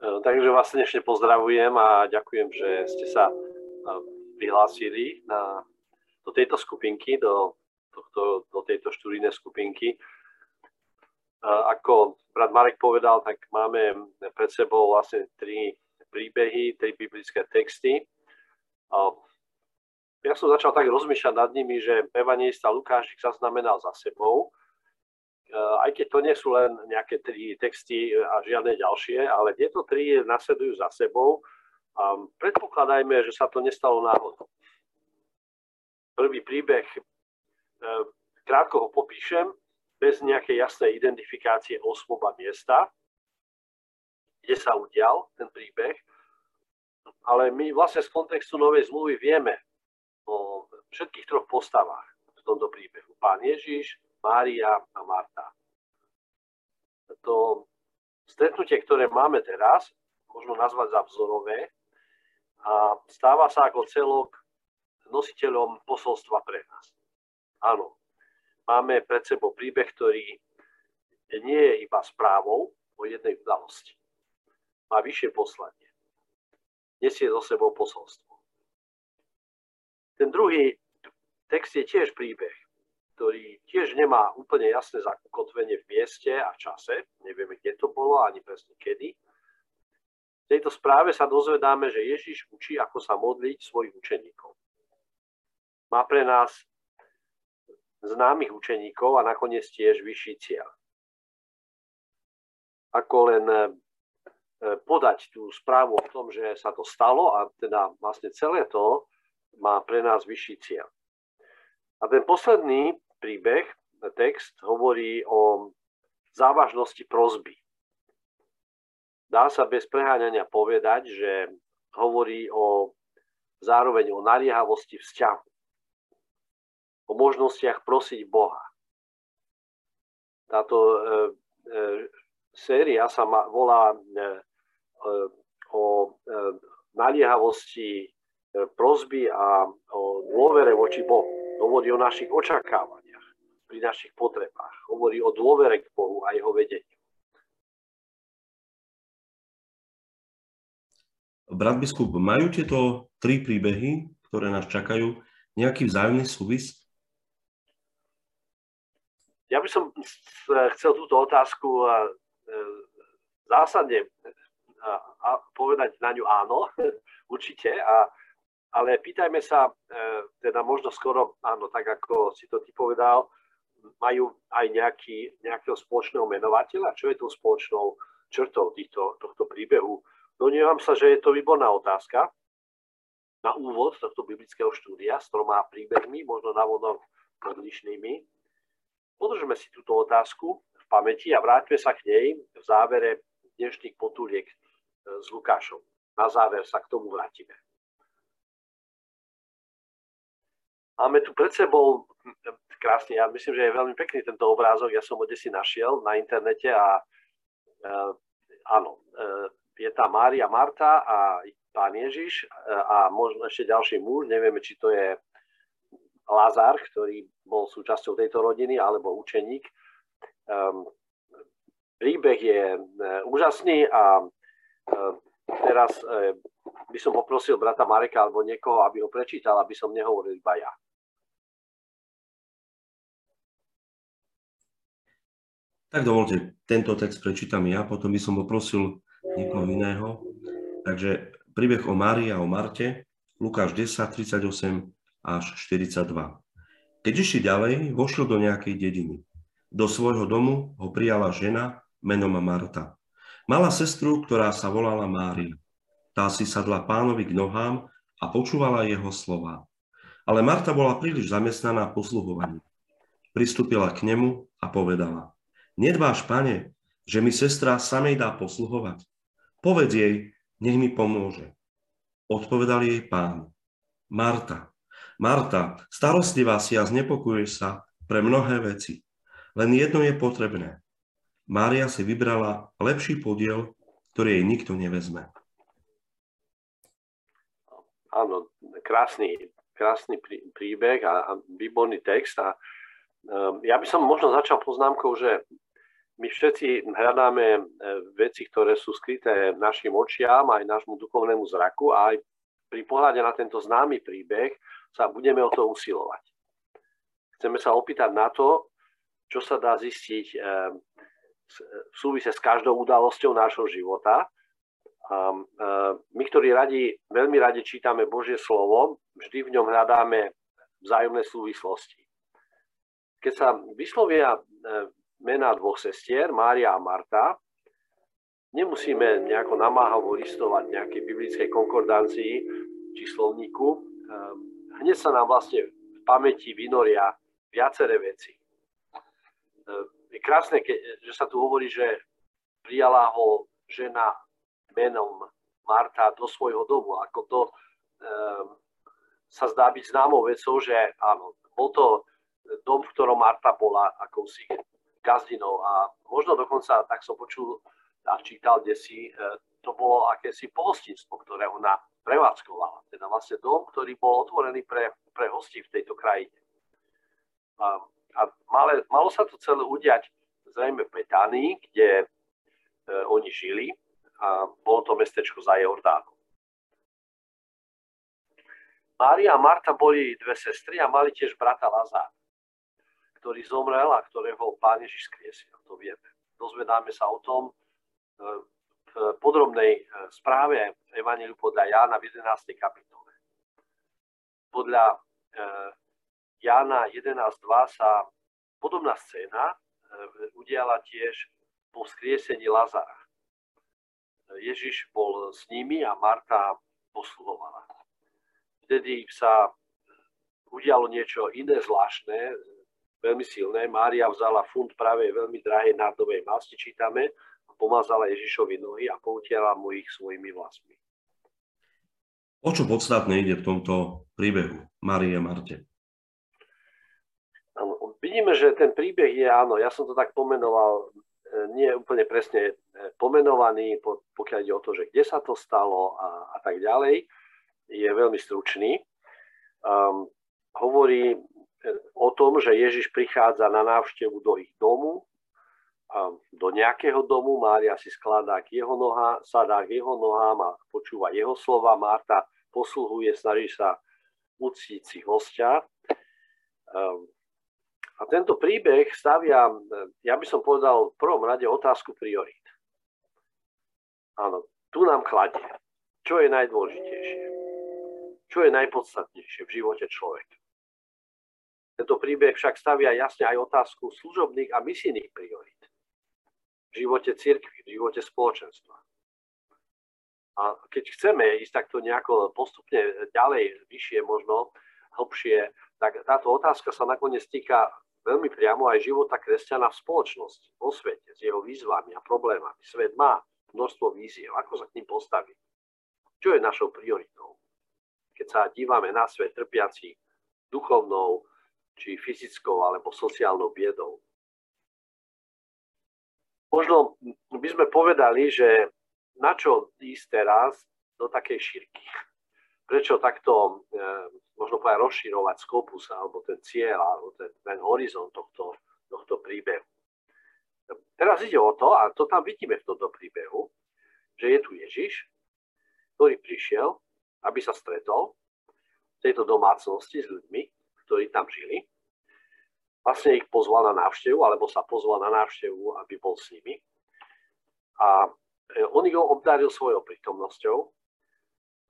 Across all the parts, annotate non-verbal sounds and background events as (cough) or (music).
takže vás srdečne pozdravujem a ďakujem, že ste sa prihlásili na, do tejto skupinky, do, tohto, do tejto študijnej skupinky. Ako brat Marek povedal, tak máme pred sebou vlastne tri príbehy, tri biblické texty. Ja som začal tak rozmýšľať nad nimi, že evangelista Lukáš ich zaznamenal za sebou aj keď to nie sú len nejaké tri texty a žiadne ďalšie, ale tieto tri nasledujú za sebou a predpokladajme, že sa to nestalo náhodou. Prvý príbeh, eh, krátko ho popíšem, bez nejakej jasnej identifikácie osôb a miesta, kde sa udial ten príbeh, ale my vlastne z kontextu Novej zmluvy vieme o všetkých troch postavách v tomto príbehu. Pán Ježiš, Mária a Marta. To stretnutie, ktoré máme teraz, možno nazvať za vzorové a stáva sa ako celok nositeľom posolstva pre nás. Áno, máme pred sebou príbeh, ktorý nie je iba správou o jednej udalosti. Má vyššie poslanie. Nesie so sebou posolstvo. Ten druhý text je tiež príbeh ktorý tiež nemá úplne jasné zakotvenie v mieste a čase. Nevieme, kde to bolo, ani presne kedy. V tejto správe sa dozvedáme, že Ježiš učí, ako sa modliť svojich učeníkov. Má pre nás známych učeníkov a nakoniec tiež vyšší cieľ. Ako len e, podať tú správu o tom, že sa to stalo a teda vlastne celé to má pre nás vyšší cieľ. A ten posledný príbeh, text hovorí o závažnosti prozby. Dá sa bez preháňania povedať, že hovorí o zároveň o naliehavosti vzťahu, o možnostiach prosiť Boha. Táto e, e, séria sa ma, volá e, e, o e, naliehavosti e, prozby a o dôvere voči Bohu. Hovorí o našich očakávaniach pri našich potrebách. Hovorí o dôvere k Bohu a jeho vedeniu. Brat biskup, majú tieto tri príbehy, ktoré nás čakajú, nejaký vzájomný súvis? Ja by som chcel túto otázku e, zásadne povedať na ňu áno, (laughs) určite, a, ale pýtajme sa, teda možno skoro, áno, tak ako si to ty povedal, majú aj nejaký, nejakého spoločného menovateľa? Čo je tou spoločnou črtou týchto, tohto príbehu? Domnievam sa, že je to výborná otázka na úvod tohto biblického štúdia s troma príbehmi, možno vonok odlišnými. Podržme si túto otázku v pamäti a vráťme sa k nej v závere dnešných potúliek e, s Lukášom. Na záver sa k tomu vrátime. Máme tu pred sebou krásny. Ja myslím, že je veľmi pekný tento obrázok. Ja som ho desi našiel na internete a e, áno, e, je tam Mária, Marta a pán Ježiš e, a možno ešte ďalší muž. Nevieme, či to je Lazar, ktorý bol súčasťou tejto rodiny, alebo učeník. E, príbeh je e, úžasný a e, teraz e, by som poprosil brata Mareka alebo niekoho, aby ho prečítal, aby som nehovoril iba ja. Tak dovolte, tento text prečítam ja, potom by som poprosil niekoho iného. Takže príbeh o Márii a o Marte, Lukáš 10, 38 až 42. Keď išli ďalej, vošiel do nejakej dediny. Do svojho domu ho prijala žena menom Marta. Mala sestru, ktorá sa volala Mária. Tá si sadla pánovi k nohám a počúvala jeho slova. Ale Marta bola príliš zamestnaná posluhovaním. Pristúpila k nemu a povedala – Nedváš, pane, že mi sestra samej dá posluhovať. Povedz jej, nech mi pomôže. Odpovedal jej pán. Marta, Marta, starostlivá si a znepokojuješ sa pre mnohé veci. Len jedno je potrebné. Mária si vybrala lepší podiel, ktorý jej nikto nevezme. Áno, krásny, krásny príbeh a, a výborný text. A, um, ja by som možno začal poznámkou, že my všetci hľadáme e, veci, ktoré sú skryté našim očiam, aj nášmu duchovnému zraku a aj pri pohľade na tento známy príbeh sa budeme o to usilovať. Chceme sa opýtať na to, čo sa dá zistiť e, v súvise s každou udalosťou nášho života. My, ktorí radi, veľmi radi čítame Božie slovo, vždy v ňom hľadáme vzájomné súvislosti. Keď sa vyslovia e, mená dvoch sestier, Mária a Marta, nemusíme nejako namáhavo listovať nejakej biblickej konkordancii či slovníku. E, hneď sa nám vlastne v pamäti vynoria viaceré veci. E, je krásne, že sa tu hovorí, že prijala ho žena menom Marta do svojho domu. Ako to sa zdá byť známou vecou, že áno, bol to dom, v ktorom Marta bola akousi gazdinou a možno dokonca, tak som počul a čítal, kde si, e, to bolo akési pohostinstvo, ktoré ona prevádzkovala. Teda vlastne dom, ktorý bol otvorený pre, pre hosti v tejto krajine. A, a malo, malo sa to celé udiať zrejme v Betánii, kde e, oni žili a bolo to mestečko za Jordánom. Mária a Marta boli dve sestry a mali tiež brata Lazár, ktorý zomrel a ktorého pán Ježiš skriesil. To vieme. Dozvedáme sa o tom e, v podrobnej e, správe Evangeliu podľa Jána v 11. kapitole. Podľa e, Jána 11.2 sa podobná scéna udiala tiež po skriesení Lazara. Ježiš bol s nimi a Marta posluhovala vtedy sa udialo niečo iné zvláštne, veľmi silné. Mária vzala fund práve veľmi drahej nárdovej masti, čítame, a pomazala Ježišovi nohy a poutiala mu ich svojimi vlasmi. O čo podstatné ide v tomto príbehu Márie a Marte? Ano, vidíme, že ten príbeh je, áno, ja som to tak pomenoval, e, nie úplne presne e, pomenovaný, pokiaľ ide o to, že kde sa to stalo a, a tak ďalej je veľmi stručný. Um, hovorí o tom, že Ježiš prichádza na návštevu do ich domu, do nejakého domu, Mária si skladá k jeho noha, sadá k jeho nohám a počúva jeho slova, Marta posluhuje, snaží sa uctiť si hostia. Um, a tento príbeh stavia, ja by som povedal v prvom rade otázku priorít. Áno, tu nám kladie. Čo je najdôležitejšie? čo je najpodstatnejšie v živote človeka. Tento príbeh však stavia jasne aj otázku služobných a misijných priorít v živote cirkvi, v živote spoločenstva. A keď chceme ísť takto nejako postupne ďalej, vyššie možno, hlbšie, tak táto otázka sa nakoniec týka veľmi priamo aj života kresťana v spoločnosti, vo svete, s jeho výzvami a problémami. Svet má množstvo víziev, ako sa k ním postaviť. Čo je našou prioritou? keď sa dívame na svet trpiaci duchovnou či fyzickou alebo sociálnou biedou. Možno by sme povedali, že na čo ísť teraz do takej šírky? Prečo takto, e, možno povedať, rozširovať skopus alebo ten cieľ, alebo ten, ten horizont tohto, tohto príbehu? Teraz ide o to, a to tam vidíme v tomto príbehu, že je tu Ježiš, ktorý prišiel aby sa stretol v tejto domácnosti s ľuďmi, ktorí tam žili. Vlastne ich pozval na návštevu, alebo sa pozval na návštevu, aby bol s nimi. A e, on ich obdaril svojou prítomnosťou.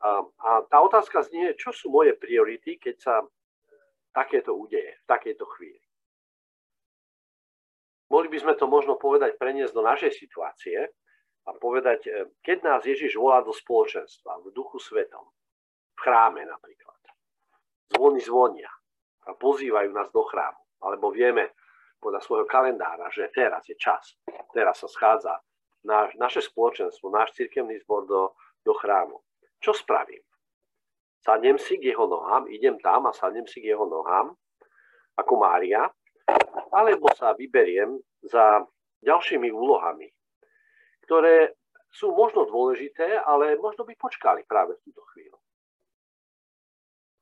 A, a tá otázka znie, čo sú moje priority, keď sa takéto udeje, v takejto chvíli. Mohli by sme to možno povedať, preniesť do našej situácie a povedať, e, keď nás Ježiš volá do spoločenstva, v duchu svetom, chráme napríklad. Zvony zvonia a pozývajú nás do chrámu. Alebo vieme podľa svojho kalendára, že teraz je čas. Teraz sa schádza náš, naše spoločenstvo, náš cirkevný zbor do, do chrámu. Čo spravím? Sadnem si k jeho nohám, idem tam a sadnem si k jeho nohám, ako Mária, alebo sa vyberiem za ďalšími úlohami, ktoré sú možno dôležité, ale možno by počkali práve v túto chvíľu.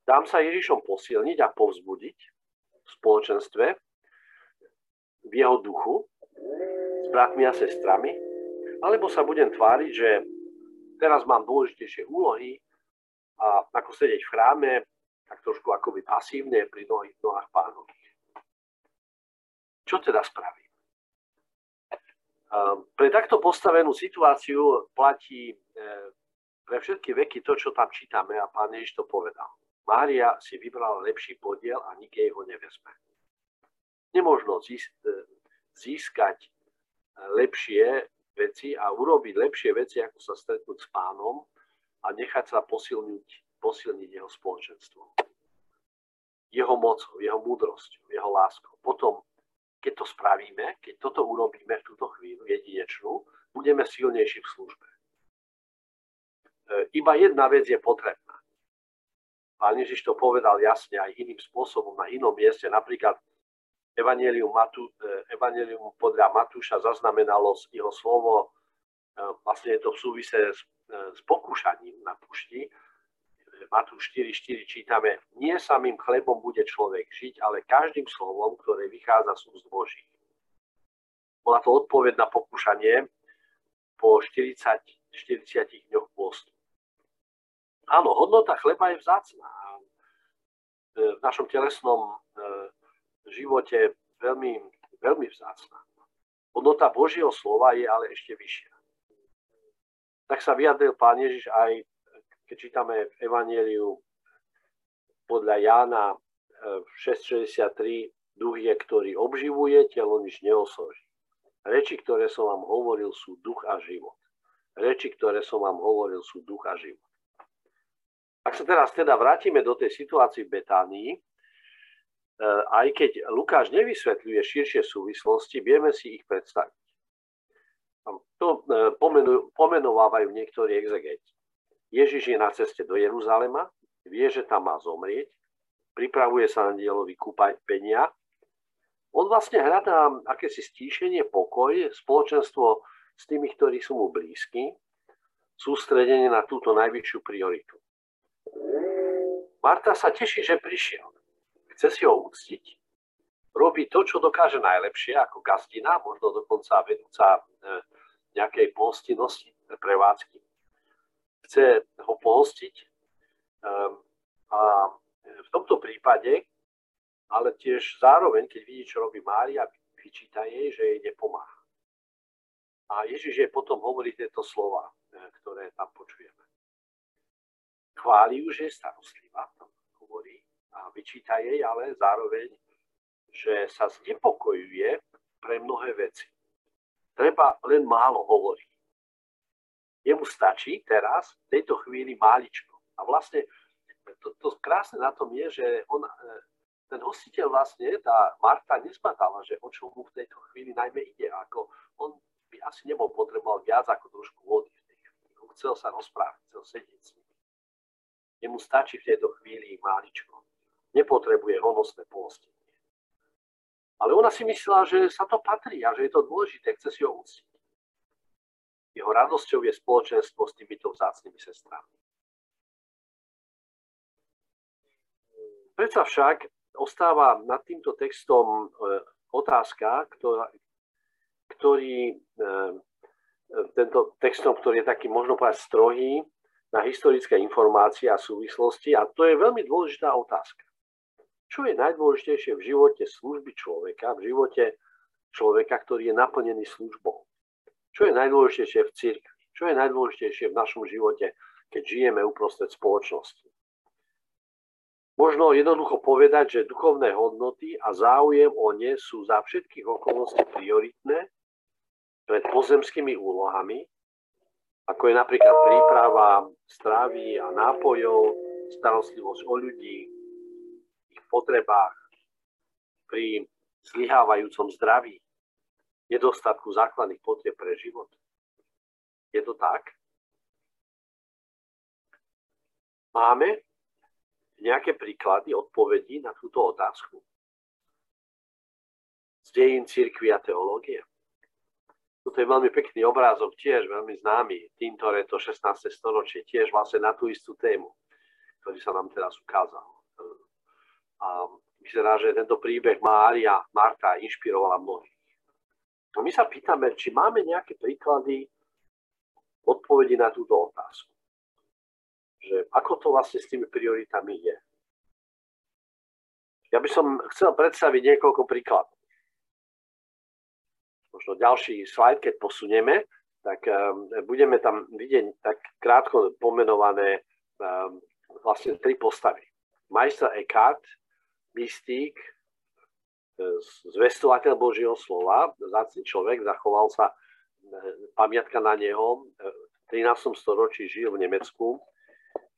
Dám sa Ježišom posilniť a povzbudiť v spoločenstve, v jeho duchu, bratmi a sestrami, alebo sa budem tváriť, že teraz mám dôležitejšie úlohy a ako sedieť v chráme, tak trošku akoby pasívne pri nohých nohách pánových. Čo teda spravím? Pre takto postavenú situáciu platí e, pre všetky veky to, čo tam čítame a pán Ježiš to povedal. Mária si vybrala lepší podiel a nik jej ho nevezme. Nemožno e, získať e, lepšie veci a urobiť lepšie veci, ako sa stretnúť s pánom a nechať sa posilniť, posilniť jeho spoločenstvo. Jeho mocou, jeho múdrosťou, jeho láskou. Potom keď to spravíme, keď toto urobíme v túto chvíľu jedinečnú, budeme silnejší v službe. E, iba jedna vec je potrebná. Pán Ježiš to povedal jasne aj iným spôsobom na inom mieste. Napríklad Evangelium, Matu, e, Evangelium podľa Matúša zaznamenalo jeho slovo, e, vlastne je to v súvise s, s pokúšaním na pušti, Matúš 4.4 čítame, nie samým chlebom bude človek žiť, ale každým slovom, ktoré vychádza z úst Boží. Bola to odpoveď na pokúšanie po 40, 40 dňoch postu. Áno, hodnota chleba je vzácná. V našom telesnom e, živote veľmi, veľmi vzácná. Hodnota Božieho slova je ale ešte vyššia. Tak sa vyjadril Pán Ježiš aj keď čítame v Evangeliu podľa Jána 6.63, eh, duch je, ktorý obživuje, telo nič neosoží. Reči, ktoré som vám hovoril, sú duch a život. Reči, ktoré som vám hovoril, sú duch a život. Ak sa teraz teda vrátime do tej situácii v Betánii, eh, aj keď Lukáš nevysvetľuje širšie súvislosti, vieme si ich predstaviť. To eh, pomenovávajú niektorí exegeti. Ježiš je na ceste do Jeruzalema, vie, že tam má zomrieť, pripravuje sa na dielový kúpania. On vlastne hľadá akési stíšenie, pokoj, spoločenstvo s tými, ktorí sú mu blízki, sústredenie na túto najvyššiu prioritu. Marta sa teší, že prišiel. Chce si ho úctiť. Robí to, čo dokáže najlepšie, ako gazdina, možno dokonca vedúca e, nejakej pohostinnosti, prevádzky chce ho pohostiť. Ehm, a v tomto prípade, ale tiež zároveň, keď vidí, čo robí Mária, vyčíta jej, že jej nepomáha. A Ježiš jej potom hovorí tieto slova, e, ktoré tam počujeme. Chváli ju, že je starostlivá, vyčíta jej ale zároveň, že sa znepokojuje pre mnohé veci. Treba len málo hovoriť jemu stačí teraz, v tejto chvíli máličko. A vlastne to, to krásne na tom je, že on, e, ten hostiteľ vlastne, tá Marta nesmatala, že o čo mu v tejto chvíli najmä ide. Ako on by asi nebol potreboval viac ako trošku vody chcel sa rozprávať, chcel sedieť s ním. Jemu stačí v tejto chvíli máličko. Nepotrebuje honosné postenie. Ale ona si myslela, že sa to patrí a že je to dôležité, chce si ho úctiť. Jeho radosťou je spoločenstvo s týmito vzácnými sestrami. Predsa však ostáva nad týmto textom e, otázka, ktorá, ktorý, e, tento textom, ktorý je taký, možno povedať, strohý na historické informácie a súvislosti. A to je veľmi dôležitá otázka. Čo je najdôležitejšie v živote služby človeka, v živote človeka, ktorý je naplnený službou? Čo je najdôležitejšie v cirkvi? Čo je najdôležitejšie v našom živote, keď žijeme uprostred spoločnosti? Možno jednoducho povedať, že duchovné hodnoty a záujem o ne sú za všetkých okolností prioritné pred pozemskými úlohami, ako je napríklad príprava stravy a nápojov, starostlivosť o ľudí, potrebách, pri zlyhávajúcom zdraví, nedostatku základných potrieb pre život. Je to tak? Máme nejaké príklady odpovedí na túto otázku? Z dejín církvy a teológie. Toto je veľmi pekný obrázok, tiež veľmi známy. Tintore to 16. storočie, tiež vlastne na tú istú tému, ktorý sa nám teraz ukázal. A vyzerá, že tento príbeh Mária, Marta inšpirovala mnohých. A my sa pýtame, či máme nejaké príklady odpovedi na túto otázku. Že ako to vlastne s tými prioritami je. Ja by som chcel predstaviť niekoľko príkladov. Možno ďalší slajd, keď posunieme, tak um, budeme tam vidieť tak krátko pomenované um, vlastne tri postavy. Majster Eckhart, mystík, e, zvestovateľ Božieho slova, zácný človek, zachoval sa e, pamiatka na neho, e, v 13. storočí žil v Nemecku,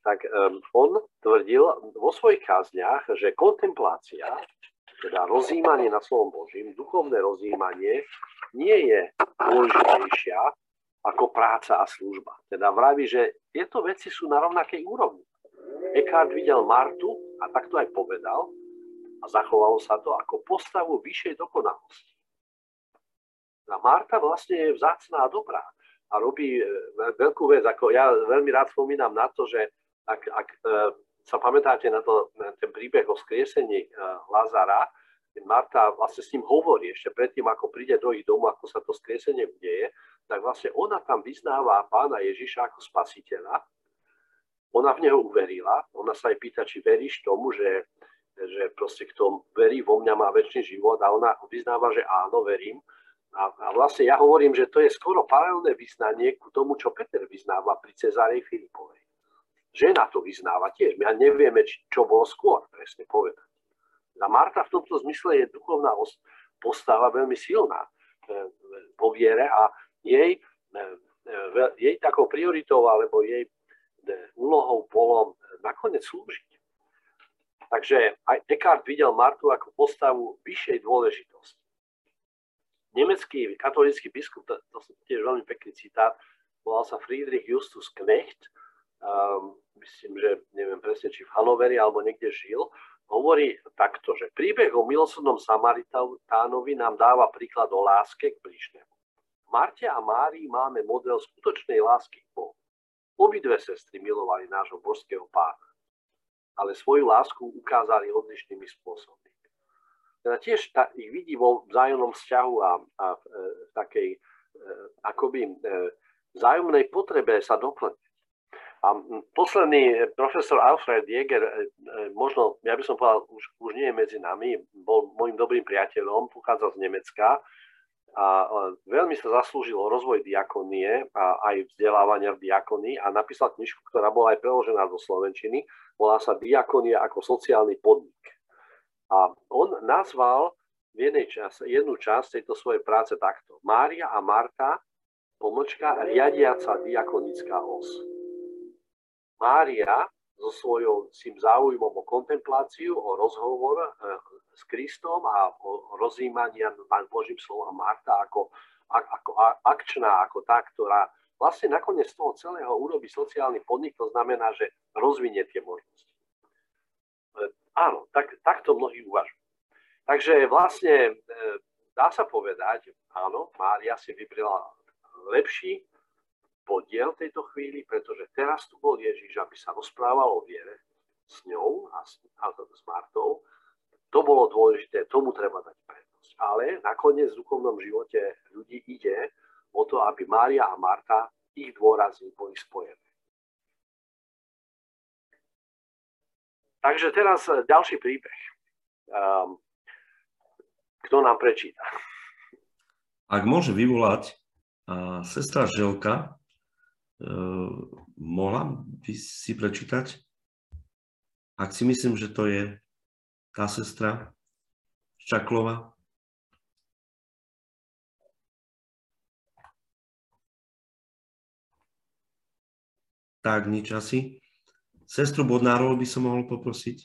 tak on tvrdil vo svojich kázniach, že kontemplácia, teda rozjímanie na slovom Božím, duchovné rozjímanie, nie je dôležitejšia ako práca a služba. Teda vraví, že tieto veci sú na rovnakej úrovni. Eckhart videl Martu a takto aj povedal a zachovalo sa to ako postavu vyššej dokonalosti. A Marta vlastne je vzácná a dobrá a robí e, veľkú vec. Ako ja veľmi rád spomínam na to, že ak, ak e, sa pamätáte na, to, na ten príbeh o skriesení e, Lazara, Marta vlastne s ním hovorí ešte predtým, ako príde do ich domu, ako sa to skriesenie udeje, tak vlastne ona tam vyznáva pána Ježiša ako spasiteľa ona v neho uverila, ona sa aj pýta, či veríš tomu, že, že proste kto verí vo mňa má väčší život a ona vyznáva, že áno, verím. A, a vlastne ja hovorím, že to je skoro paralelné vyznanie ku tomu, čo Peter vyznáva pri Cezárej Filipovej. Žena to vyznáva tiež. My nevieme, či, čo bolo skôr, presne povedať. A Marta v tomto zmysle je duchovná postava veľmi silná e, po viere a jej, e, e, jej takou prioritou alebo jej úlohou bolo nakoniec slúžiť. Takže aj Eckhart videl Martu ako postavu vyššej dôležitosti. Nemecký katolícky biskup, to, to je tiež veľmi pekný citát, volal sa Friedrich Justus Knecht, um, myslím, že neviem presne, či v Hanoveri alebo niekde žil, hovorí takto, že príbeh o milosrdnom Samaritánovi nám dáva príklad o láske k blížnemu. Marte a Márii máme model skutočnej lásky k Bohu. Obidve sestry milovali nášho božského pána, ale svoju lásku ukázali odlišnými spôsobmi. Teda tiež ta, ich vidí vo vzájomnom vzťahu a, a v, e, takej e, akoby e, vzájomnej potrebe sa doplňať. A posledný profesor Alfred Jäger, možno, ja by som povedal, už, už nie je medzi nami, bol môjim dobrým priateľom, pochádza z Nemecka a veľmi sa zaslúžil o rozvoj diakonie a aj vzdelávania v diakonii a napísal knižku, ktorá bola aj preložená do Slovenčiny. Volá sa Diakonia ako sociálny podnik. A on nazval v jednej čas, jednu časť tejto svojej práce takto. Mária a Marta, pomlčka, riadiaca diakonická os. Mária so svojou tým záujmom o kontempláciu, o rozhovor, eh, s Kristom a rozjímania nad Božím slovom Marta ako, ako akčná, ako tá, ktorá vlastne nakoniec z toho celého urobí sociálny podnik, to znamená, že rozvinie tie možnosti. E, áno, tak, takto mnohí uvažujú. Takže vlastne e, dá sa povedať, áno, Mária si vybrala lepší podiel tejto chvíli, pretože teraz tu bol Ježiš, aby sa rozprával o viere s ňou a s, a s Martou to bolo dôležité, tomu treba dať prednosť. Ale nakoniec v duchovnom živote ľudí ide o to, aby Mária a Marta, ich dôrazy boli spojené. Takže teraz e, ďalší príbeh. Um, kto nám prečíta? Ak môže vyvolať a sestra Želka, uh, mohla by si prečítať? Ak si myslím, že to je tá sestra Čaklova. Tak, nič asi. Sestru Bodnárov by som mohol poprosiť.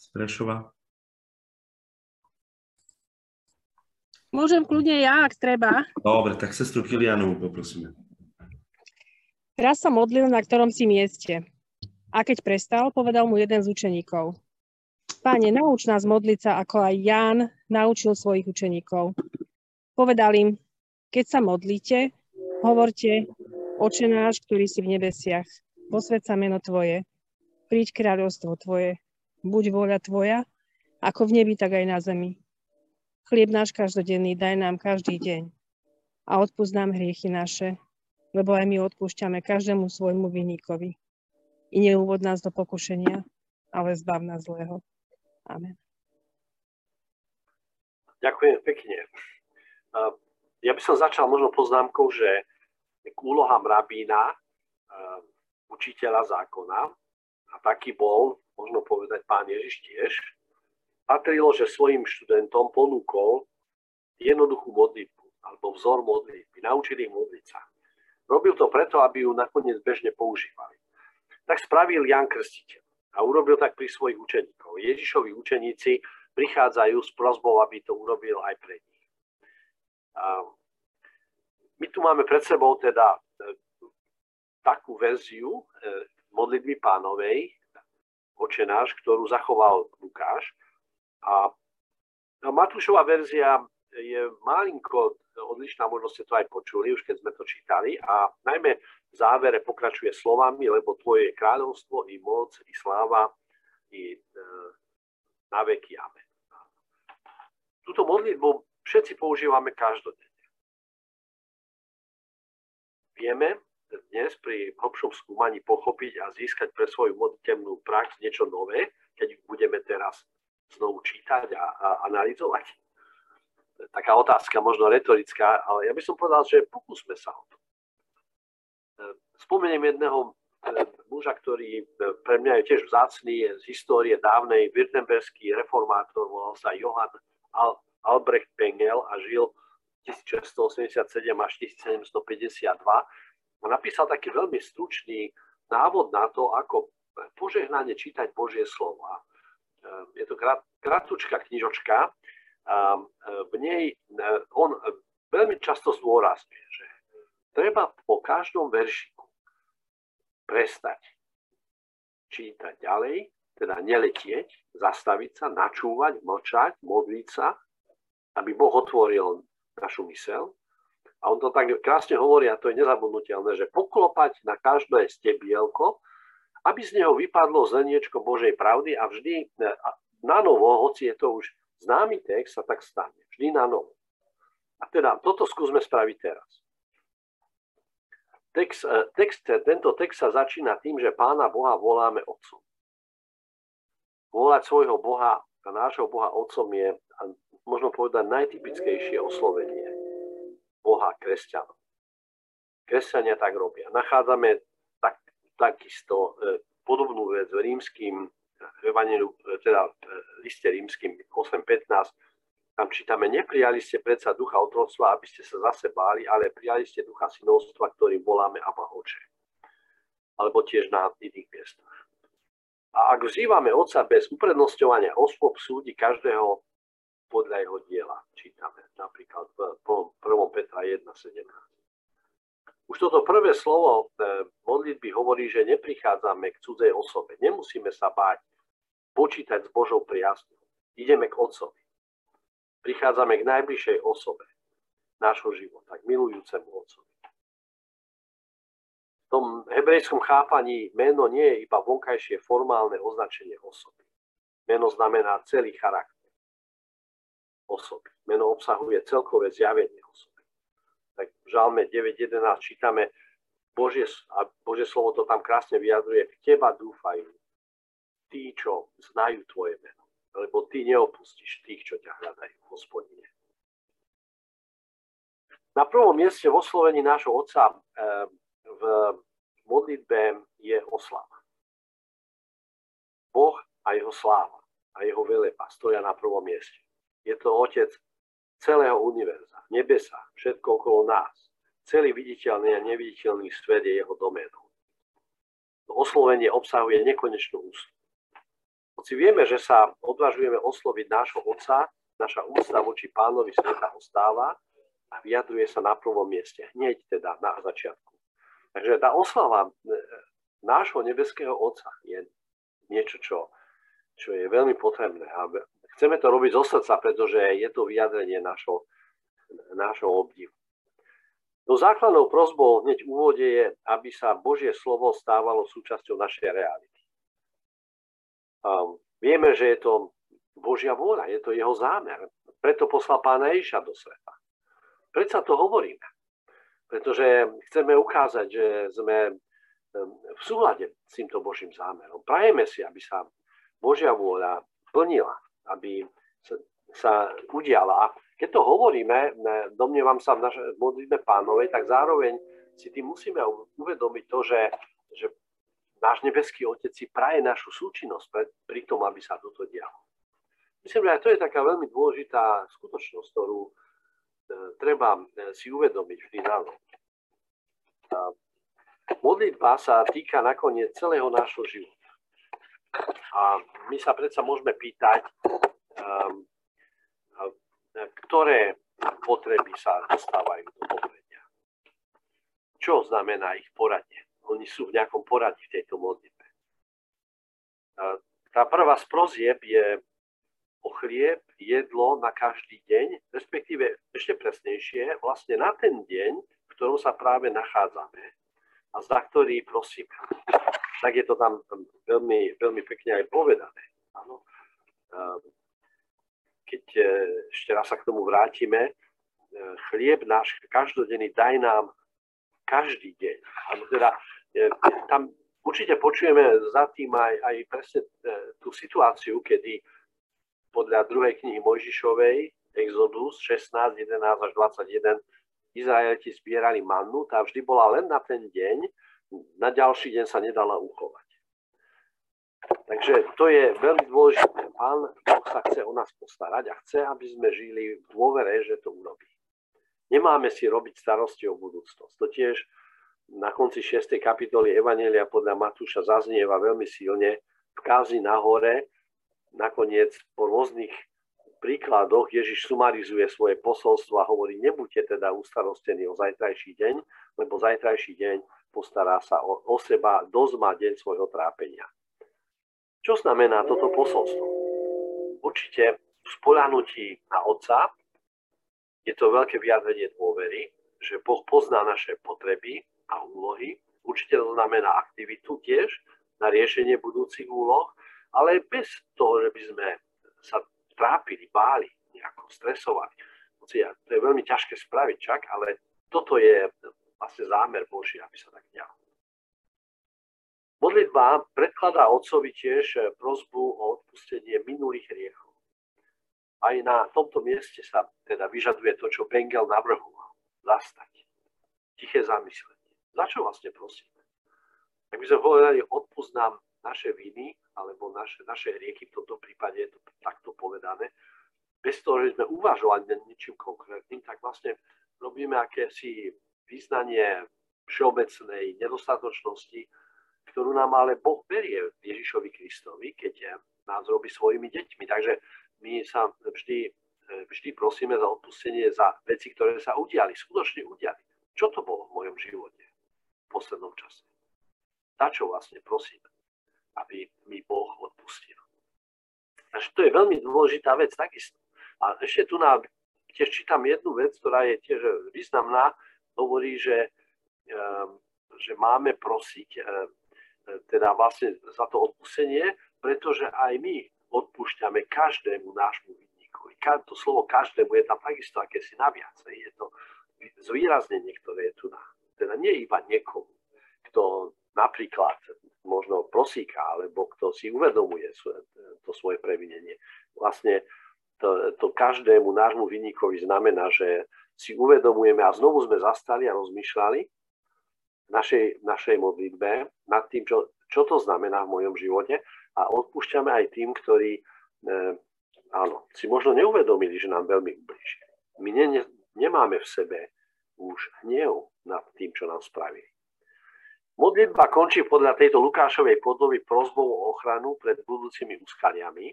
Z Prešova. Môžem kľudne ja, ak treba. Dobre, tak sestru Kilianovú poprosíme. Raz sa modlil na ktorom si mieste. A keď prestal, povedal mu jeden z učeníkov. Páne, nauč nás modliť sa, ako aj Ján naučil svojich učeníkov. Povedal im, keď sa modlíte, hovorte, oče náš, ktorý si v nebesiach, posved sa meno Tvoje, príď kráľovstvo Tvoje, buď vôľa Tvoja, ako v nebi, tak aj na zemi. Chlieb náš každodenný daj nám každý deň. A odpúsť nám hriechy naše, lebo aj my odpúšťame každému svojmu vinníkovi. I neúvod nás do pokušenia, ale zbav nás zlého. Amen. Ďakujem pekne. Ja by som začal možno poznámkou, že k úlohám rabína, učiteľa zákona, a taký bol, možno povedať, pán Ježiš tiež, patrilo, že svojim študentom ponúkol jednoduchú modlitbu alebo vzor modlitby, naučili ich modliť sa. Robil to preto, aby ju nakoniec bežne používali. Tak spravil Jan Krstiteľ a urobil tak pri svojich učeníkov. Ježišovi učeníci prichádzajú s prozbou, aby to urobil aj pre nich. My tu máme pred sebou teda e, takú verziu e, modlitby pánovej, očenáš, ktorú zachoval Lukáš. A Matúšová verzia je malinko odlišná, možno ste to aj počuli, už keď sme to čítali. A najmä v závere pokračuje slovami, lebo tvoje je kráľovstvo, i moc, i sláva, i e, na veky. Amen. Túto modlitbu všetci používame každodenne. Vieme dnes pri hlbšom skúmaní pochopiť a získať pre svoju modlitebnú prax niečo nové, keď budeme teraz znovu čítať a, a analyzovať? Taká otázka, možno retorická, ale ja by som povedal, že pokúsme sa o to. Spomeniem jedného e, muža, ktorý e, pre mňa je tiež vzácný z histórie dávnej, württemberský reformátor, volal sa Johann Albrecht Pengel a žil 1687 až 1752. A napísal taký veľmi stručný návod na to, ako požehnanie čítať Božie slova Ehm, je to kratučká knižočka a ehm, v nej ehm, on veľmi často zdôrazňuje, že treba po každom veršiku prestať čítať ďalej, teda neletieť, zastaviť sa, načúvať, mlčať, modliť sa, aby Boh otvoril našu mysel. A on to tak krásne hovorí, a to je nezabudnutelné, že poklopať na každé stebielko, aby z neho vypadlo zrniečko Božej pravdy a vždy e, na novo, hoci je to už známy text, sa tak stane. Vždy na novo. A teda toto skúsme spraviť teraz. Text, e, text, tento text sa začína tým, že Pána Boha voláme Otcom. Volať svojho Boha a nášho Boha Otcom je, možno povedať, najtypickejšie oslovenie Boha kresťanov. Kresťania tak robia. Nachádzame takisto e, podobnú vec v rímským e, teda v liste rímským 8.15, tam čítame, neprijali ste predsa ducha otroctva, aby ste sa zase báli, ale prijali ste ducha synovstva, ktorým voláme Abba Oče. Alebo tiež na iných miestach. A ak vzývame Otca bez uprednostňovania osôb, súdi každého podľa jeho diela. Čítame napríklad v 1. Petra 1.17. Už toto prvé slovo e, modlitby hovorí, že neprichádzame k cudzej osobe. Nemusíme sa báť počítať s Božou priazňou. Ideme k Otcovi. Prichádzame k najbližšej osobe nášho života, k milujúcemu Otcovi. V tom hebrejskom chápaní meno nie je iba vonkajšie formálne označenie osoby. Meno znamená celý charakter osoby. Meno obsahuje celkové zjavenie osoby tak v Žalme 9.11 čítame, Božie, a Božie slovo to tam krásne vyjadruje, v teba dúfajú tí, čo znajú tvoje meno. Lebo ty neopustíš tých, čo ťa hľadajú, hospodine. Na prvom mieste v oslovení nášho Otca eh, v modlitbe je oslava. Boh a jeho sláva a jeho veleba stoja na prvom mieste. Je to Otec celého univerza, nebesa, všetko okolo nás. Celý viditeľný a neviditeľný svet je jeho doménou. To oslovenie obsahuje nekonečnú ústu. Hoci vieme, že sa odvažujeme osloviť nášho Otca, naša ústa voči pánovi sveta ostáva a vyjadruje sa na prvom mieste, hneď teda na začiatku. Takže tá oslava e, nášho nebeského Otca je niečo, čo, čo je veľmi potrebné. A Chceme to robiť zo srdca, pretože je to vyjadrenie našho, našho obdivu. No základnou prozbou hneď v úvode je, aby sa Božie slovo stávalo súčasťou našej reality. Um, vieme, že je to Božia vôľa, je to jeho zámer. preto poslal pána Ježiša do sveta. Prečo to hovoríme? Pretože chceme ukázať, že sme v súlade s týmto Božím zámerom. Prajeme si, aby sa Božia vôľa plnila, aby sa udiala. A keď to hovoríme, domnievam sa v našej modlitbe pánovej, tak zároveň si tým musíme uvedomiť to, že, že náš nebeský Otec si praje našu súčinnosť pri tom, aby sa toto dialo. Myslím, že aj to je taká veľmi dôležitá skutočnosť, ktorú e, treba e, si uvedomiť vždy na Modlitba sa týka nakoniec celého nášho života. A my sa predsa môžeme pýtať, um, ktoré potreby sa dostávajú do popredia. Čo znamená ich poradie? Oni sú v nejakom poradí v tejto modlitbe. Tá prvá z prozieb je o chlieb, jedlo na každý deň, respektíve ešte presnejšie, vlastne na ten deň, v ktorom sa práve nachádzame a za ktorý prosím. Tak je to tam veľmi, veľmi pekne aj povedané. Áno. Ehm, keď e, ešte raz sa k tomu vrátime, e, chlieb náš každodenný daj nám každý deň. Áno, teda, e, tam určite počujeme za tým aj, aj presne tú situáciu, kedy podľa druhej knihy Mojžišovej, Exodus 16, 11 až 21, Izraeliti zbierali mannu, tá vždy bola len na ten deň, na ďalší deň sa nedala uchovať. Takže to je veľmi dôležité. Pán Boh sa chce o nás postarať a chce, aby sme žili v dôvere, že to urobí. Nemáme si robiť starosti o budúcnosť. To tiež na konci 6. kapitoly Evanelia podľa Matúša zaznieva veľmi silne v kázi na. Nakoniec po rôznych príkladoch Ježiš sumarizuje svoje posolstvo a hovorí, nebuďte teda ustarostení o zajtrajší deň, lebo zajtrajší deň postará sa o, o seba, dosť má deň svojho trápenia. Čo znamená toto posolstvo? Určite v spoľahnutí na Otca je to veľké vyjadrenie dôvery, že Boh pozná naše potreby a úlohy. Určite to znamená aktivitu tiež na riešenie budúcich úloh, ale bez toho, že by sme sa trápili, báli, nejako stresovali. To je veľmi ťažké spraviť čak, ale toto je vlastne zámer Boží, aby sa tak dialo. Modlitba predkladá otcovi tiež eh, prozbu o odpustenie minulých hriechov. Aj na tomto mieste sa teda vyžaduje to, čo Bengel navrhoval. Zastať. Tiché zamyslenie. Za čo vlastne prosíme? Ak by sme povedali, odpust nám naše viny, alebo naše, naše hriechy, v tomto prípade je to takto povedané, bez toho, že sme uvažovali nad ničím konkrétnym, tak vlastne robíme akési význanie všeobecnej nedostatočnosti, ktorú nám ale Boh berie Ježišovi Kristovi, keď nás robí svojimi deťmi. Takže my sa vždy, vždy prosíme za odpustenie za veci, ktoré sa udiali, skutočne udiali. Čo to bolo v mojom živote v poslednom čase? Za čo vlastne prosím, aby mi Boh odpustil? Takže to je veľmi dôležitá vec takisto. A ešte tu na, tiež čítam jednu vec, ktorá je tiež významná. Hovorí, že, ehm, že máme prosiť ehm, teda vlastne za to odpustenie, pretože aj my odpúšťame každému nášmu vinníkovi. To slovo každému je tam takisto akési naviac. Je to zvýraznenie, ktoré je tu na. Teda nie iba niekomu, kto napríklad možno prosíka, alebo kto si uvedomuje to svoje previnenie. Vlastne to, to každému nášmu vinníkovi znamená, že si uvedomujeme a znovu sme zastali a rozmýšľali, našej, našej modlitbe nad tým, čo, čo to znamená v mojom živote a odpúšťame aj tým, ktorí e, áno, si možno neuvedomili, že nám veľmi ubližili. My ne, ne, nemáme v sebe už hnev nad tým, čo nám spravili. Modlitba končí podľa tejto Lukášovej podoby prozbou o ochranu pred budúcimi úskaliami,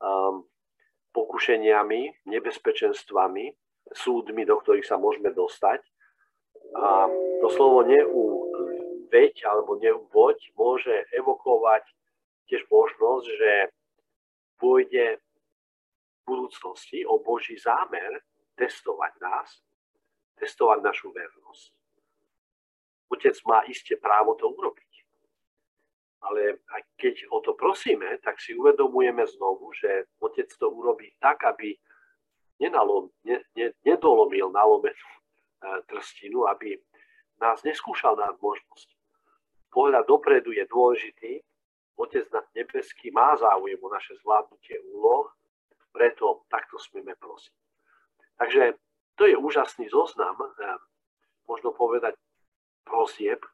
um, pokušeniami, nebezpečenstvami, súdmi, do ktorých sa môžeme dostať a to slovo veď alebo neuvoď môže evokovať tiež možnosť, že pôjde v budúcnosti o Boží zámer testovať nás, testovať našu vernosť. Otec má iste právo to urobiť. Ale keď o to prosíme, tak si uvedomujeme znovu, že Otec to urobí tak, aby nenalom, ne, ne, nedolomil nalomenú e, trstinu, aby nás neskúšal na možnosť. Pohľad dopredu je dôležitý. Otec nebeský má záujem o naše zvládnutie úloh, preto takto smieme prosiť. Takže to je úžasný zoznam, e, možno povedať prosieb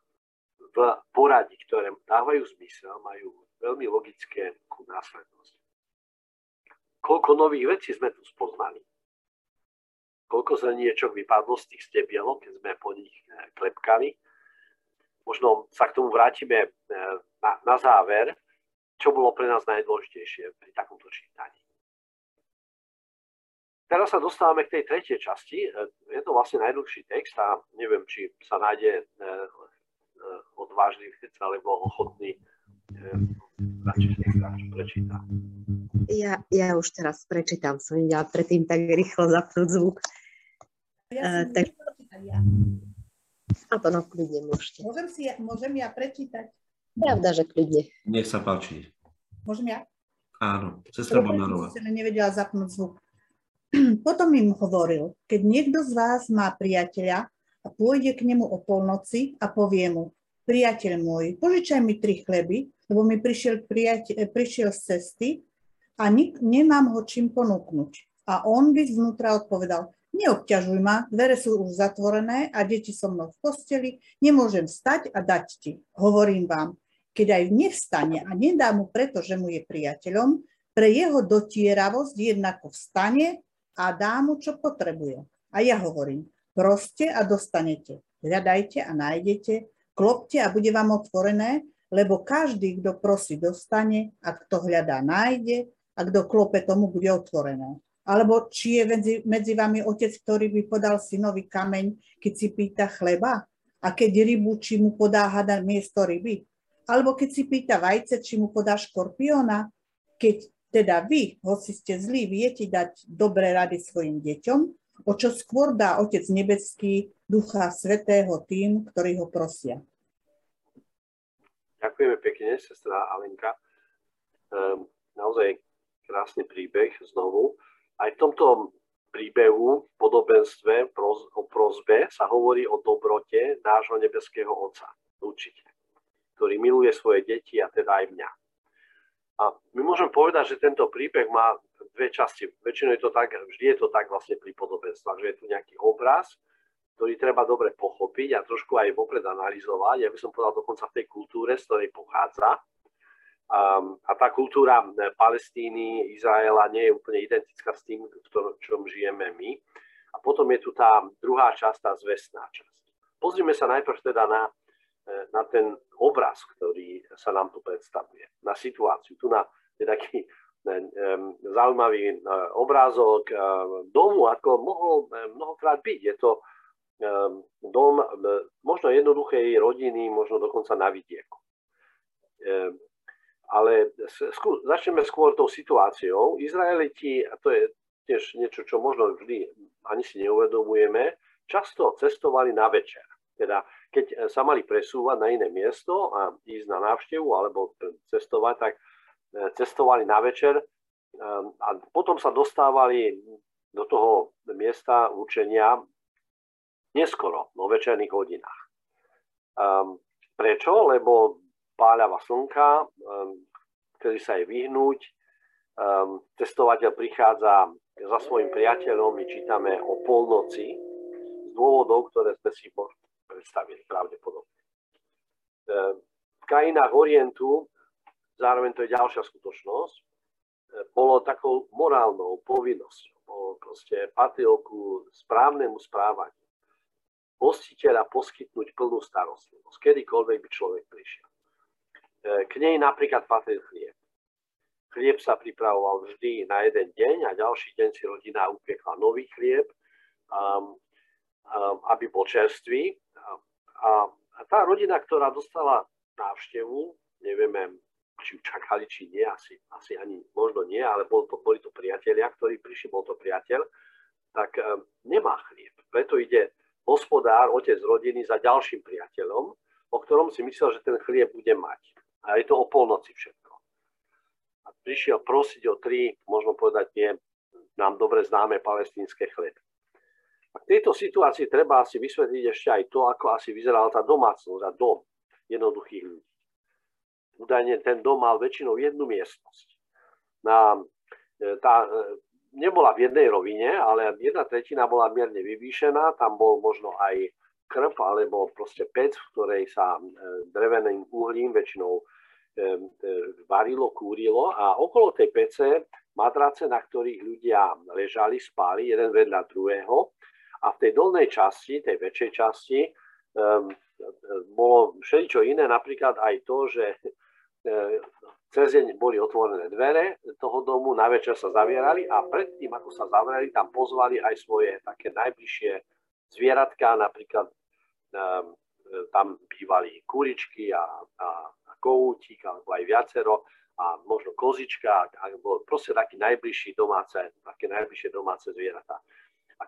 v poradí, ktoré dávajú zmysel, majú veľmi logické následnosti. Koľko nových vecí sme tu spoznali. Koľko zrniečok vypadlo z tých stebielov, keď sme po nich eh, klepkali. Možno sa k tomu vrátime eh, na, na záver, čo bolo pre nás najdôležitejšie pri takomto čítaní. Teraz sa dostávame k tej tretej časti. Eh, je to vlastne najdlhší text a neviem, či sa nájde odvážny alebo ochotný prečíta. Ja, ja už teraz prečítam, som ja predtým tak rýchlo zapnúť zvuk. Ja uh, tak... ja. A to no, kľudne môžete. Môžem, si, môžem ja prečítať? Pravda, že kľudne. Nech sa páči. Môžem ja? Áno, sestra Bonárová. Som nevedela zapnúť zvuk. (clears throat) Potom im hovoril, keď niekto z vás má priateľa a pôjde k nemu o polnoci a povie mu, priateľ môj, požičaj mi tri chleby, lebo mi prišiel, priateľ, prišiel z cesty a nik, nemám ho čím ponúknuť. A on by zvnútra odpovedal, neobťažuj ma, dvere sú už zatvorené a deti so mnou v posteli, nemôžem vstať a dať ti. Hovorím vám, keď aj nevstane a nedá mu preto, že mu je priateľom, pre jeho dotieravosť jednako vstane a dá mu, čo potrebuje. A ja hovorím, proste a dostanete. Hľadajte a nájdete, klopte a bude vám otvorené, lebo každý, kto prosí, dostane a kto hľadá, nájde a kto klope, tomu bude otvorené. Alebo či je medzi, medzi vami otec, ktorý by podal synovi kameň, keď si pýta chleba? A keď rybu, či mu podá hada miesto ryby? Alebo keď si pýta vajce, či mu podá škorpióna? Keď teda vy, hoci ste zlí, viete dať dobré rady svojim deťom, o čo skôr dá Otec Nebeský Ducha Svetého tým, ktorí ho prosia. Ďakujeme pekne, sestra Alenka. Um, naozaj krásny príbeh znovu. Aj v tomto príbehu, podobenstve o prozbe sa hovorí o dobrote nášho nebeského Otca, určite, ktorý miluje svoje deti a teda aj mňa. A my môžeme povedať, že tento príbeh má dve časti. Väčšinou je to tak, vždy je to tak vlastne pri podobenstvách, že je tu nejaký obraz, ktorý treba dobre pochopiť a trošku aj vopred analyzovať. Ja by som povedal dokonca v tej kultúre, z ktorej pochádza. Um, a tá kultúra Palestíny, Izraela nie je úplne identická s tým, v čom žijeme my. A potom je tu tá druhá časť, tá zvestná časť. Pozrime sa najprv teda na, e, na ten obraz, ktorý sa nám tu predstavuje, na situáciu. Tu na, je taký um, zaujímavý uh, obrázok domu, ako mohol mnohokrát byť. Je to dom možno jednoduchej rodiny, možno dokonca na vidieku. Ale skú, začneme skôr tou situáciou. Izraeliti, a to je tiež niečo, čo možno vždy ani si neuvedomujeme, často cestovali na večer. Teda keď sa mali presúvať na iné miesto a ísť na návštevu alebo cestovať, tak e, cestovali na večer ehm, a potom sa dostávali do toho miesta učenia neskoro, vo večerných hodinách. Um, prečo? Lebo páľava slnka, ktorý sa jej vyhnúť. Testovateľ prichádza za svojim priateľom, my čítame o polnoci z dôvodov, ktoré sme si predstavili pravdepodobne. Um, v krajinách Orientu, zároveň to je ďalšia skutočnosť, bolo takou morálnou povinnosťou, bolo proste patrilo ku správnemu správaniu hostiteľa poskytnúť plnú starostlivosť, kedykoľvek by človek prišiel. E, k nej napríklad patril chlieb. Chlieb sa pripravoval vždy na jeden deň a ďalší deň si rodina upiekla nový chlieb, aby bol čerstvý. A, a tá rodina, ktorá dostala návštevu, nevieme, či ju čakali, či nie, asi, asi ani možno nie, ale bol to, boli to priatelia, ktorí prišli, bol to priateľ, tak um, nemá chlieb. Preto ide hospodár, otec rodiny za ďalším priateľom, o ktorom si myslel, že ten chlieb bude mať. A je to o polnoci všetko. A prišiel prosiť o tri, možno povedať nie, nám dobre známe palestínske chleby. V tejto situácii treba asi vysvetliť ešte aj to, ako asi vyzerala tá domácnosť a dom jednoduchých ľudí. Údajne ten dom mal väčšinou jednu miestnosť. Na, e, tá, e, nebola v jednej rovine, ale jedna tretina bola mierne vyvýšená, tam bol možno aj krp alebo proste pec, v ktorej sa e, dreveným uhlím väčšinou varilo, kúrilo a okolo tej pece matrace, na ktorých ľudia ležali, spali jeden vedľa druhého a v tej dolnej časti, tej väčšej časti, um, bolo všeličo iné, napríklad aj to, že um, cez deň boli otvorené dvere toho domu, na večer sa zavierali a predtým, ako sa zavreli, tam pozvali aj svoje také najbližšie zvieratka, napríklad um, tam bývali kuričky a, a, a kohútik, alebo aj viacero a možno kozička, alebo proste taký najbližší domáce, také najbližšie domáce zvieratá.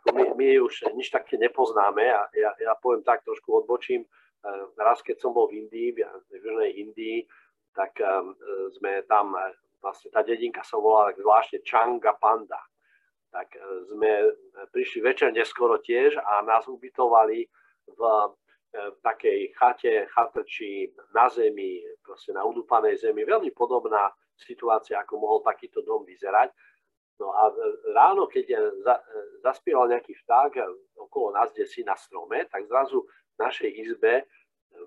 Ako my, my už nič také nepoznáme a ja, ja poviem tak, trošku odbočím. E, raz, keď som bol v Indii, v Južnej Indii, tak um, sme tam, e, vlastne tá dedinka sa volala tak zvláštne Changa Panda. Tak sme prišli večer neskoro tiež a nás ubytovali v v takej chate, chatrči na zemi, proste na udúpanej zemi. Veľmi podobná situácia, ako mohol takýto dom vyzerať. No a ráno, keď zaspieval nejaký vták okolo nás, kde si na strome, tak zrazu v našej izbe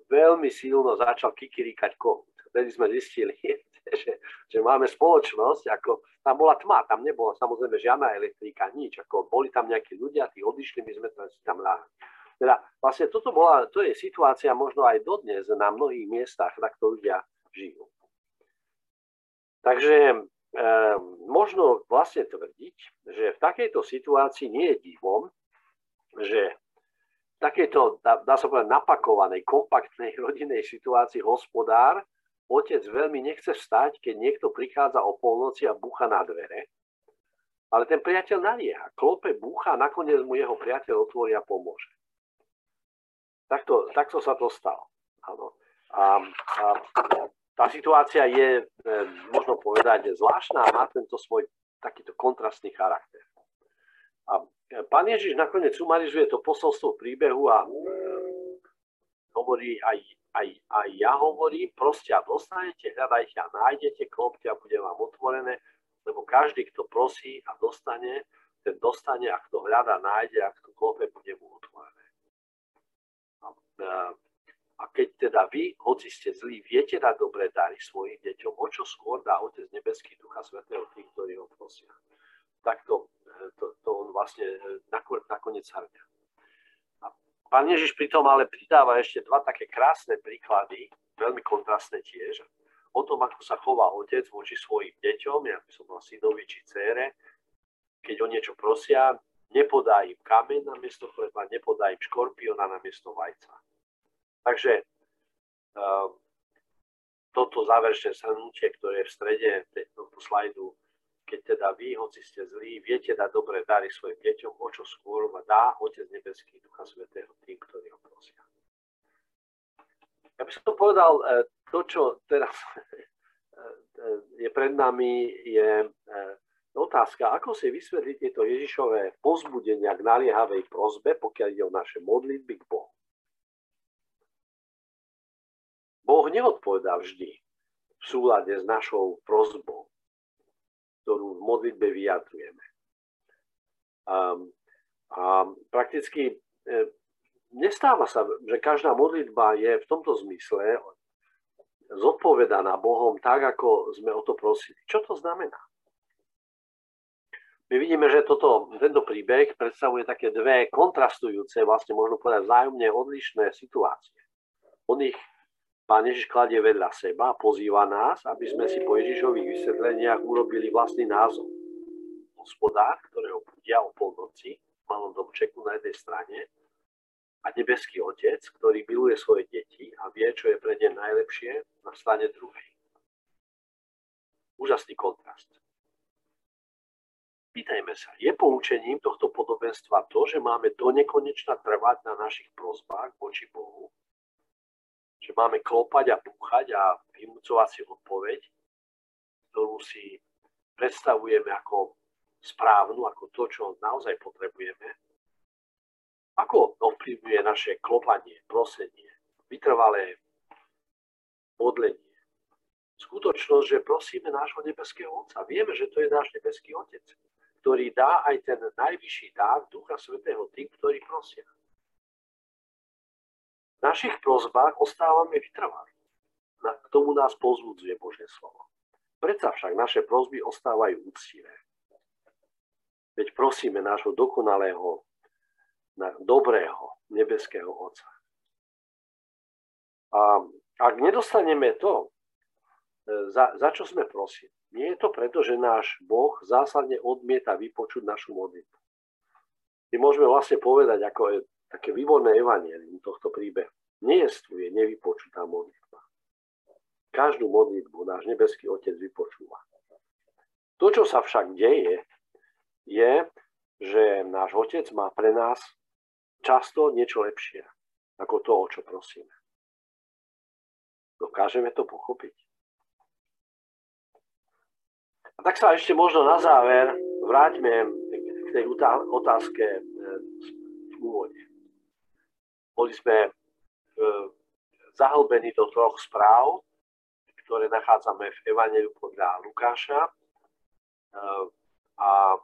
veľmi silno začal kikiríkať kohút. Vtedy sme zistili, (laughs) že, že máme spoločnosť, ako tam bola tma, tam nebola samozrejme žiadna elektrika, nič. Ako boli tam nejakí ľudia, tí odišli, my sme tam, tam láhli. Teda vlastne toto bola, to je situácia možno aj dodnes na mnohých miestach, na ktorých ľudia žijú. Takže e, možno vlastne tvrdiť, že v takejto situácii nie je divom, že v takejto, dá sa povedať, napakovanej, kompaktnej (laughs) rodinnej situácii hospodár, otec veľmi nechce vstať, keď niekto prichádza o polnoci a búcha na dvere, ale ten priateľ nalieha, klope, búcha a nakoniec mu jeho priateľ otvorí a pomôže. Takto, takto sa to stalo. Áno. A, a tá situácia je, e, možno povedať, zvláštna a má tento svoj takýto kontrastný charakter. A e, pán Ježiš nakoniec sumarizuje to posolstvo príbehu a e, hovorí aj, aj, aj ja hovorím, proste a dostanete, hľadajte a nájdete, klopte a bude vám otvorené, lebo každý, kto prosí a dostane, ten dostane a kto hľada, nájde a kto klope, bude mu otvorené. A keď teda vy, hoci ste zlí, viete dať dobré dary svojim deťom, o čo skôr dá Otec Nebeský Ducha Svetého tých, ktorí ho prosia. Tak to, to, to on vlastne nakoniec hrňa. A pán Ježiš pritom ale pridáva ešte dva také krásne príklady, veľmi kontrastné tiež, o tom, ako sa chová otec voči svojim deťom, ja by som mal synovi či cére, keď o niečo prosia, nepodá im kameň na miesto chleba, nepodá im škorpiona na miesto vajca. Takže uh, toto záverečné shrnutie, ktoré je v strede tohto slajdu, keď teda vy, hoci ste zlí, viete dať dobré dary svojim deťom, o čo skôr dá Otec Nebeský Ducha Svetého tým, ktorí ho prosia. Ja by som to povedal, e, to, čo teraz (laughs) e, je pred nami, je otázka, ako si vysvetliť tieto Ježišové pozbudenia k naliehavej prozbe, pokiaľ ide o naše modlitby k Bohu. Boh neodpovedá vždy v súlade s našou prozbou, ktorú v modlitbe vyjadrujeme. A, a prakticky e, nestáva sa, že každá modlitba je v tomto zmysle zodpovedaná Bohom tak, ako sme o to prosili. Čo to znamená? My vidíme, že toto, tento príbeh predstavuje také dve kontrastujúce, vlastne možno povedať vzájomne odlišné situácie. On ich Pán Ježiš kladie vedľa seba a pozýva nás, aby sme si po Ježišových vysvetleniach urobili vlastný názov. Hospodár, ktorého budia o polnoci v malom domčeku na jednej strane a nebeský otec, ktorý miluje svoje deti a vie, čo je pre ne najlepšie na strane druhej. Úžasný kontrast. Pýtajme sa, je poučením tohto podobenstva to, že máme do nekonečna trvať na našich prozbách voči Bohu že máme klopať a púchať a vynúcovať si odpoveď, ktorú si predstavujeme ako správnu, ako to, čo naozaj potrebujeme, ako ovplyvňuje naše klopanie, prosenie, vytrvalé modlenie. Skutočnosť, že prosíme nášho nebeského Otca. Vieme, že to je náš nebeský Otec, ktorý dá aj ten najvyšší dar Ducha Svetého tým, ktorí prosia. V našich prozbách ostávame vytrvalí. K tomu nás pozbudzuje Božie slovo. Predsa však naše prozby ostávajú úctivé. Veď prosíme nášho dokonalého, dobrého nebeského Otca. A ak nedostaneme to, e, za, za čo sme prosili, nie je to preto, že náš Boh zásadne odmieta vypočuť našu modlitbu. My môžeme vlastne povedať, ako také výborné evanielium tohto príbehu. Nejestvuje nevypočutá modlitba. Každú modlitbu náš nebeský Otec vypočúva. To, čo sa však deje, je, že náš Otec má pre nás často niečo lepšie ako to, o čo prosíme. Dokážeme to pochopiť? A tak sa ešte možno na záver vráťme k tej otázke e, v úvode. Boli sme e, zahlbení do troch správ, ktoré nachádzame v Evangeliu podľa Lukáša. E, a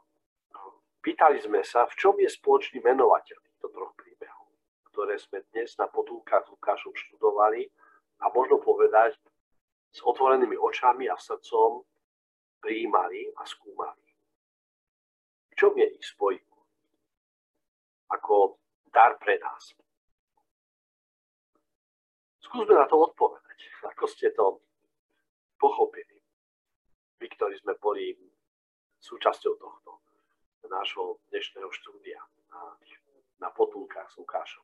pýtali sme sa, v čom je spoločný menovateľ týchto troch príbehov, ktoré sme dnes na potulkách Lukášom študovali a možno povedať s otvorenými očami a srdcom prijímali a skúmali. V čom je ich spojku? Ako dar pre nás. Skúsme na to odpovedať, ako ste to pochopili. Vy, ktorí sme boli súčasťou tohto nášho dnešného štúdia na, na potulkách s Lukášom.